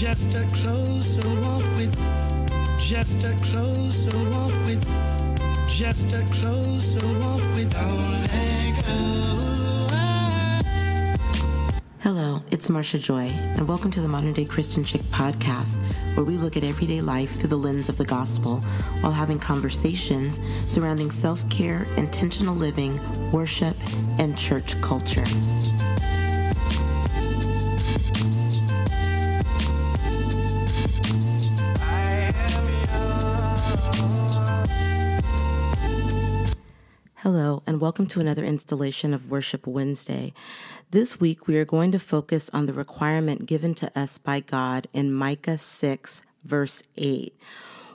Just a closer walk with, just a closer walk with, just a closer walk with Hello, it's Marcia Joy, and welcome to the Modern Day Christian Chick podcast, where we look at everyday life through the lens of the gospel while having conversations surrounding self care, intentional living, worship, and church culture. Hello, and welcome to another installation of Worship Wednesday. This week, we are going to focus on the requirement given to us by God in Micah 6, verse 8.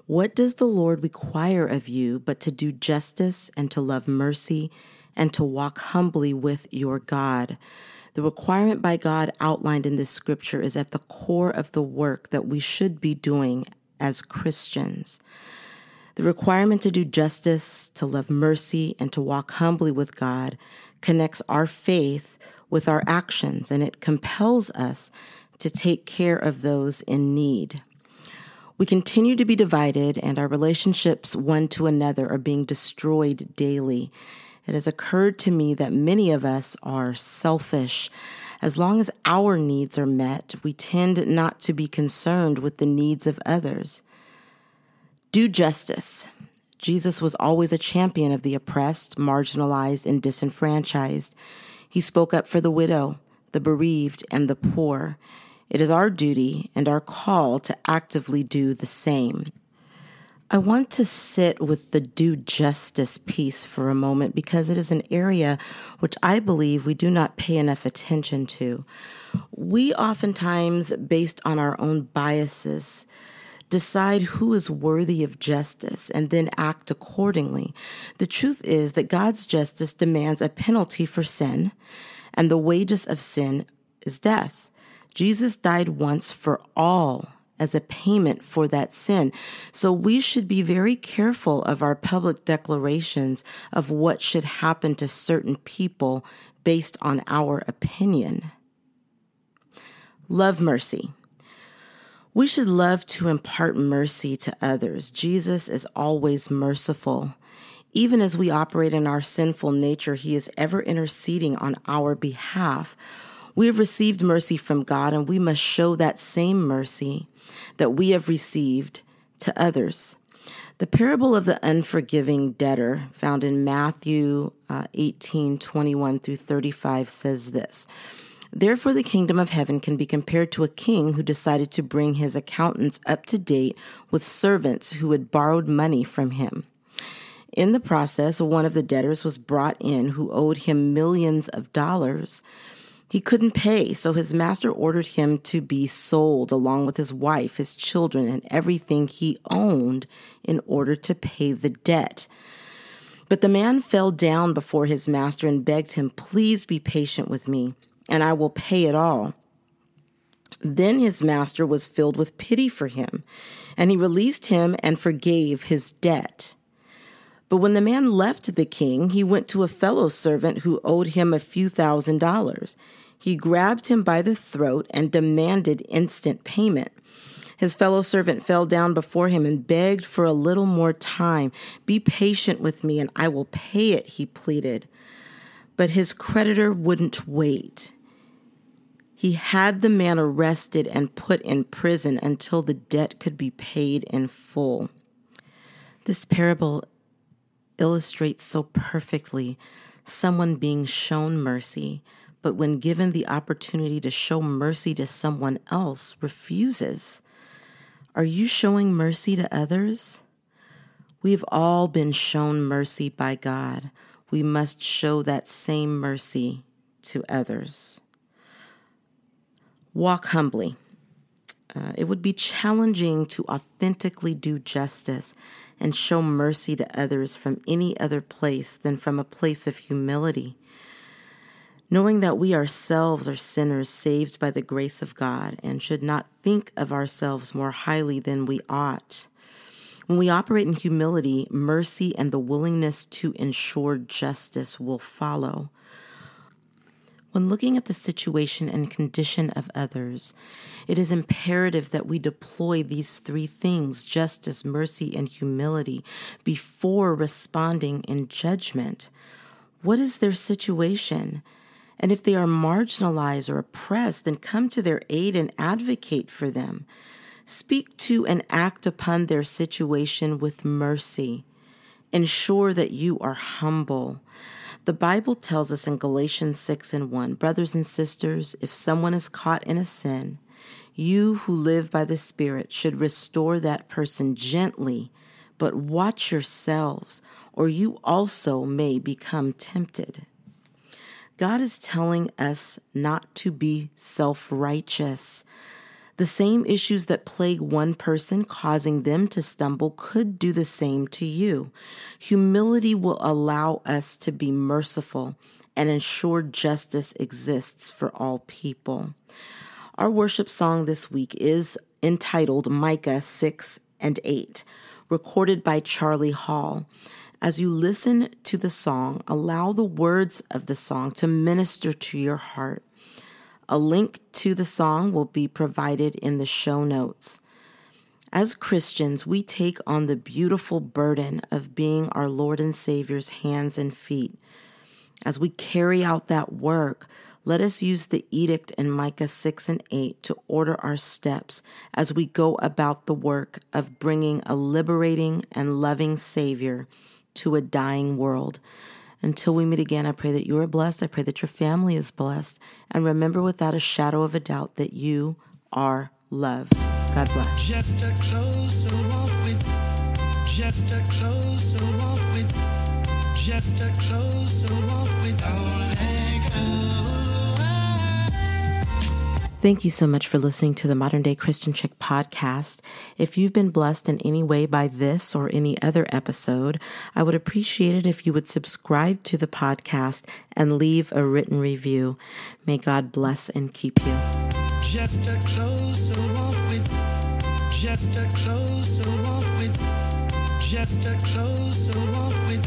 What does the Lord require of you but to do justice and to love mercy and to walk humbly with your God? The requirement by God outlined in this scripture is at the core of the work that we should be doing as Christians. The requirement to do justice, to love mercy, and to walk humbly with God connects our faith with our actions, and it compels us to take care of those in need. We continue to be divided, and our relationships one to another are being destroyed daily. It has occurred to me that many of us are selfish. As long as our needs are met, we tend not to be concerned with the needs of others. Do justice. Jesus was always a champion of the oppressed, marginalized, and disenfranchised. He spoke up for the widow, the bereaved, and the poor. It is our duty and our call to actively do the same. I want to sit with the do justice piece for a moment because it is an area which I believe we do not pay enough attention to. We oftentimes, based on our own biases, decide who is worthy of justice, and then act accordingly. The truth is that God's justice demands a penalty for sin, and the wages of sin is death. Jesus died once for all as a payment for that sin. So we should be very careful of our public declarations of what should happen to certain people based on our opinion. Love mercy. We should love to impart mercy to others. Jesus is always merciful. Even as we operate in our sinful nature, He is ever interceding on our behalf. We have received mercy from God, and we must show that same mercy that we have received to others. The parable of the unforgiving debtor, found in Matthew uh, 18 21 through 35, says this. Therefore, the kingdom of heaven can be compared to a king who decided to bring his accountants up to date with servants who had borrowed money from him. In the process, one of the debtors was brought in who owed him millions of dollars. He couldn't pay, so his master ordered him to be sold along with his wife, his children, and everything he owned in order to pay the debt. But the man fell down before his master and begged him, Please be patient with me and I will pay it all. Then his master was filled with pity for him, and he released him and forgave his debt. But when the man left the king, he went to a fellow servant who owed him a few thousand dollars. He grabbed him by the throat and demanded instant payment. His fellow servant fell down before him and begged for a little more time. Be patient with me and I will pay it, he pleaded. But his creditor wouldn't wait. He had the man arrested and put in prison until the debt could be paid in full. This parable illustrates so perfectly someone being shown mercy, but when given the opportunity to show mercy to someone else, refuses. Are you showing mercy to others? We've all been shown mercy by God. We must show that same mercy to others. Walk humbly. Uh, it would be challenging to authentically do justice and show mercy to others from any other place than from a place of humility. Knowing that we ourselves are sinners saved by the grace of God and should not think of ourselves more highly than we ought. When we operate in humility, mercy and the willingness to ensure justice will follow. When looking at the situation and condition of others, it is imperative that we deploy these three things justice, mercy, and humility before responding in judgment. What is their situation? And if they are marginalized or oppressed, then come to their aid and advocate for them. Speak to and act upon their situation with mercy. Ensure that you are humble. The Bible tells us in Galatians 6 and 1 Brothers and sisters, if someone is caught in a sin, you who live by the Spirit should restore that person gently, but watch yourselves, or you also may become tempted. God is telling us not to be self righteous. The same issues that plague one person, causing them to stumble, could do the same to you. Humility will allow us to be merciful and ensure justice exists for all people. Our worship song this week is entitled Micah 6 and 8, recorded by Charlie Hall. As you listen to the song, allow the words of the song to minister to your heart. A link to the song will be provided in the show notes. As Christians, we take on the beautiful burden of being our Lord and Savior's hands and feet. As we carry out that work, let us use the edict in Micah 6 and 8 to order our steps as we go about the work of bringing a liberating and loving Savior to a dying world. Until we meet again, I pray that you are blessed. I pray that your family is blessed. And remember without a shadow of a doubt that you are loved. God bless. Just a closer walk with, just a closer walk with, just a closer walk with Thank you so much for listening to the Modern Day Christian Chick podcast. If you've been blessed in any way by this or any other episode, I would appreciate it if you would subscribe to the podcast and leave a written review. May God bless and keep you. Just a closer walk with, just a closer walk with, just a closer walk with